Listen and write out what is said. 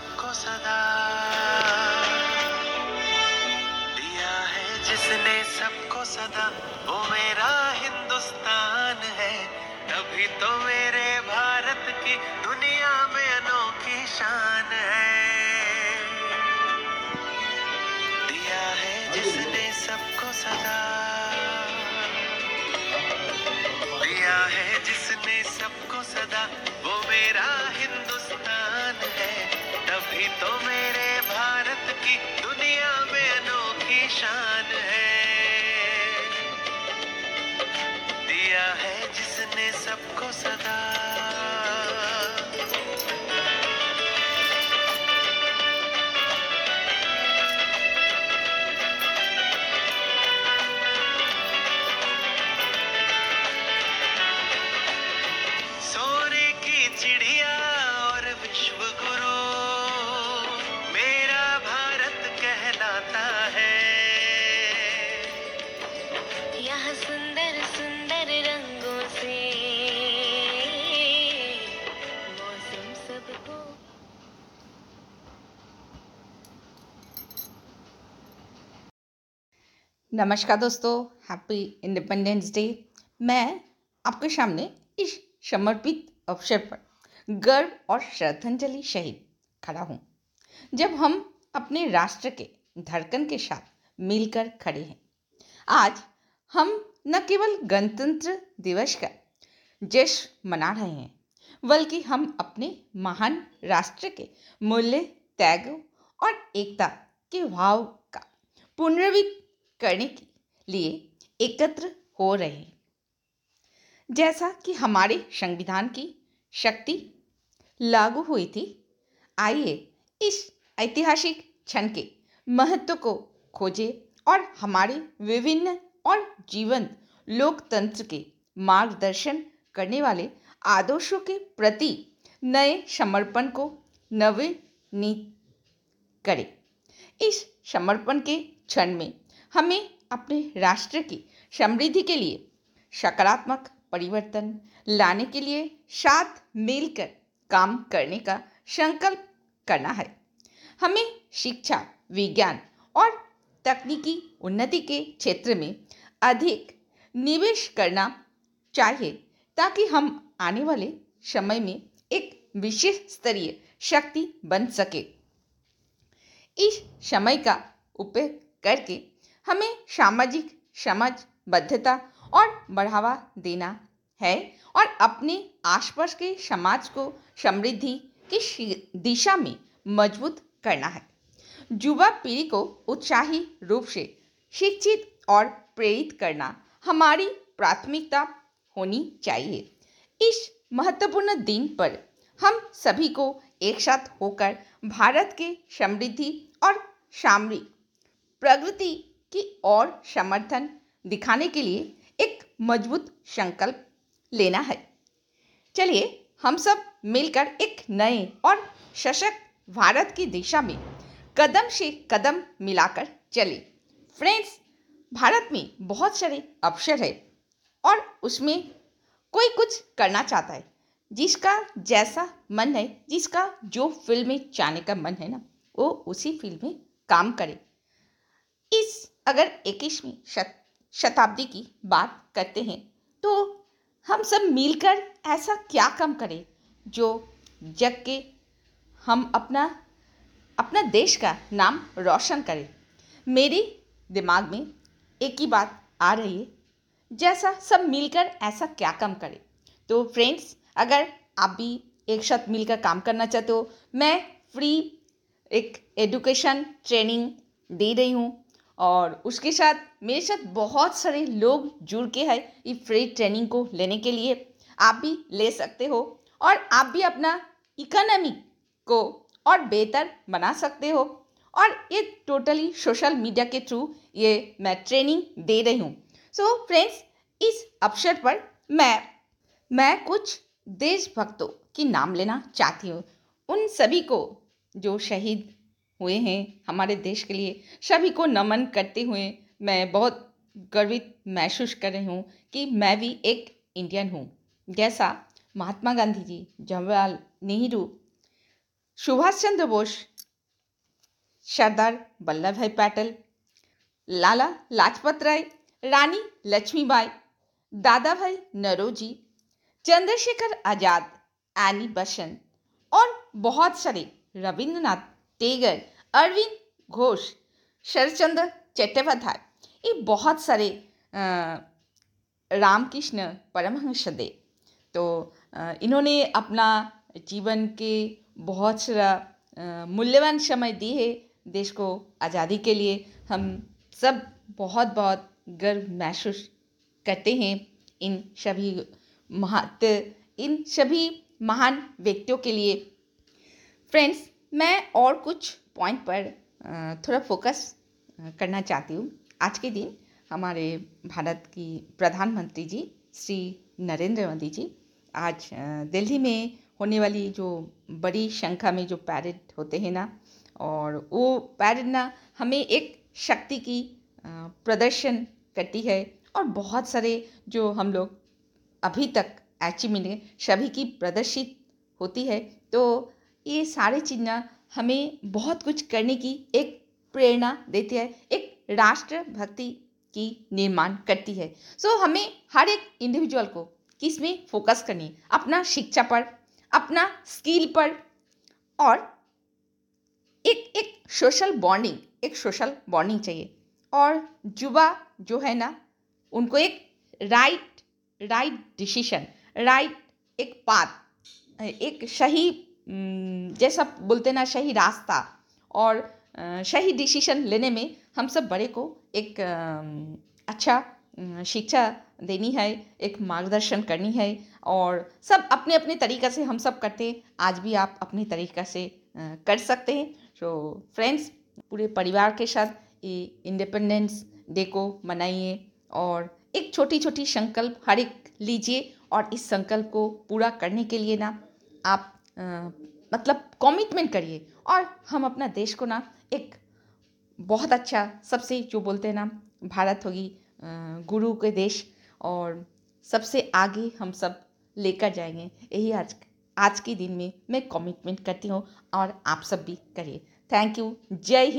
सबको सदा। दिया है जिसने सबको सदा, वो मेरा हिंदुस्तान है। तभी तो मेरे भारत की दुनिया में अनोखी शान है। दिया है जिसने सबको सदा। दिया है जिसने सबको सदा, वो मेरा तभी तो मेरे भारत की दुनिया में अनोखी शान है। दिया है जिसने सबको सदा नमस्कार दोस्तों हैप्पी इंडिपेंडेंस डे मैं आपके सामने इस समर्पित अवसर पर गर्व और श्रद्धांजलि सहित खड़ा हूँ। जब हम अपने राष्ट्र के धड़कन के साथ मिलकर खड़े हैं, आज हम न केवल गणतंत्र दिवस का जश्न मना रहे हैं, बल्कि हम अपने महान राष्ट्र के मूल्य, त्यागों और एकता के भाव का पुनर्वित करने के लिए एकत्र हो रहे जैसा कि हमारे संविधान की शक्ति लागू हुई थी, आइए इस ऐतिहासिक क्षण के महत्व को खोजें और हमारे विभिन्न और जीवंत लोकतंत्र के मार्गदर्शन करने वाले आदर्शों के प्रति नए समर्पण को नवीनीत करें। इस समर्पण के क्षण में हमें अपने राष्ट्र की समृद्धि के लिए सकारात्मक परिवर्तन लाने के लिए साथ मिलकर काम करने का संकल्प करना है। हमें शिक्षा, विज्ञान और तकनीकी उन्नति के क्षेत्र में अधिक निवेश करना चाहिए, ताकि हम आने वाले समय में एक विशेष स्तरीय शक्ति बन सके। इस समय का उपयोग करके हमें सामाजिक समझबद्धता और बढ़ावा देना है और अपने आसपास के समाज को समृद्धि की दिशा में मज़बूत करना है। युवा पीढ़ी को उत्साही रूप से शिक्षित और प्रेरित करना हमारी प्राथमिकता होनी चाहिए। इस महत्वपूर्ण दिन पर हम सभी को एक साथ होकर भारत के समृद्धि और सामरिक प्रगति की ओर समर्थन दिखाने के लिए एक मज़बूत संकल्प लेना है। चलिए, हम सब मिलकर एक नए और सशक्त भारत की दिशा में कदम से कदम मिलाकर चले। फ्रेंड्स, भारत में बहुत सारे अवसर है और उसमें कोई कुछ करना चाहता है, जिसका जैसा मन है, जिसका जो फ़ील्ड में जाने का मन है ना, वो उसी फ़ील्ड में काम करे। इस अगर इक्कीसवीं शत, शताब्दी की बात करते हैं तो हम सब मिलकर ऐसा क्या कम करें जो जग के हम अपना अपना देश का नाम रोशन करें? मेरे दिमाग में एक ही बात आ रही है, जैसा सब मिलकर ऐसा क्या कम करें? तो फ्रेंड्स अगर आप भी एक साथ मिलकर काम करना चाहते हो, मैं फ्री एक एजुकेशन ट्रेनिंग दे रही हूँ। और उसके साथ मेरे साथ बहुत सारे लोग जुड़ के हैं ये फ्री ट्रेनिंग को लेने के लिए। आप भी ले सकते हो और आप भी अपना इकोनॉमी को और बेहतर बना सकते हो। और ये टोटली सोशल मीडिया के थ्रू ये मैं ट्रेनिंग दे रही हूँ। सो फ्रेंड्स इस अवसर पर मैं मैं कुछ देशभक्तों की नाम लेना चाहती हूँ। उन सभी को जो शहीद हुए हैं हमारे देश के लिए। सभी को नमन करते हुए मैं बहुत गर्वित महसूस कर रही हूँ कि मैं भी एक इंडियन हूँ। जैसा महात्मा गांधी जी, जवाहरलाल नेहरू, सुभाष चंद्र बोस, सरदार वल्लभ भाई पटेल, लाला लाजपत राय, रानी Lakshmibai, Dadabhai Naoroji, Chandrashekhar Azad, Annie Besant और बहुत सारे रविंद्रनाथ टैगोर, अरविंद घोष शरचंद्र चट्टोपाध्याय, ये बहुत सारे रामकृष्ण परमहंस देव तो इन्होंने अपना जीवन के बहुत सारा मूल्यवान समय दी है देश को आज़ादी के लिए। हम सब बहुत बहुत गर्व महसूस करते हैं इन सभी महत्व इन सभी महान व्यक्तियों के लिए। फ्रेंड्स मैं और कुछ पॉइंट पर थोड़ा फोकस करना चाहती हूँ। आज के दिन हमारे भारत की प्रधानमंत्री जी, श्री नरेंद्र मोदी जी, आज दिल्ली में होने वाली जो बड़ी संख्या में जो पैरेड होते हैं ना, और वो पैरेड ना हमें एक शक्ति की प्रदर्शन करती है और बहुत सारे जो हम लोग अभी तक अचीवमेंट सभी की प्रदर्शित होती है। तो ये सारी चीज़ें हमें बहुत कुछ करने की एक प्रेरणा देती है एक राष्ट्र भक्ति की निर्माण करती है। सो so, हमें हर एक इंडिविजुअल को किसमें फोकस करनी है? अपना शिक्षा पर अपना स्किल पर और एक एक सोशल बॉन्डिंग एक सोशल बॉन्डिंग चाहिए। और युवा जो है ना उनको एक राइट राइट डिसीशन राइट एक पाथ एक सही जैसा बोलते ना सही रास्ता और सही डिसीशन लेने में हम सब बड़े को एक अच्छा शिक्षा देनी है, एक मार्गदर्शन करनी है और सब अपने अपने तरीक़ा से हम सब करते हैं। आज भी आप अपने तरीक़ा से कर सकते हैं। तो फ्रेंड्स पूरे परिवार के साथ ये इंडिपेंडेंस डे को मनाइए और एक छोटी छोटी संकल्प हर एक लीजिए और इस संकल्प को पूरा करने के लिए ना आप मतलब कमिटमेंट करिए। और हम अपना देश को ना एक बहुत अच्छा सबसे जो बोलते हैं ना, भारत होगी गुरु के देश। और सबसे आगे हम सब लेकर जाएँगे। यही आज आज के दिन में मैं कमिटमेंट करती हूँ और आप सब भी करिए। थैंक यू जय हिंद।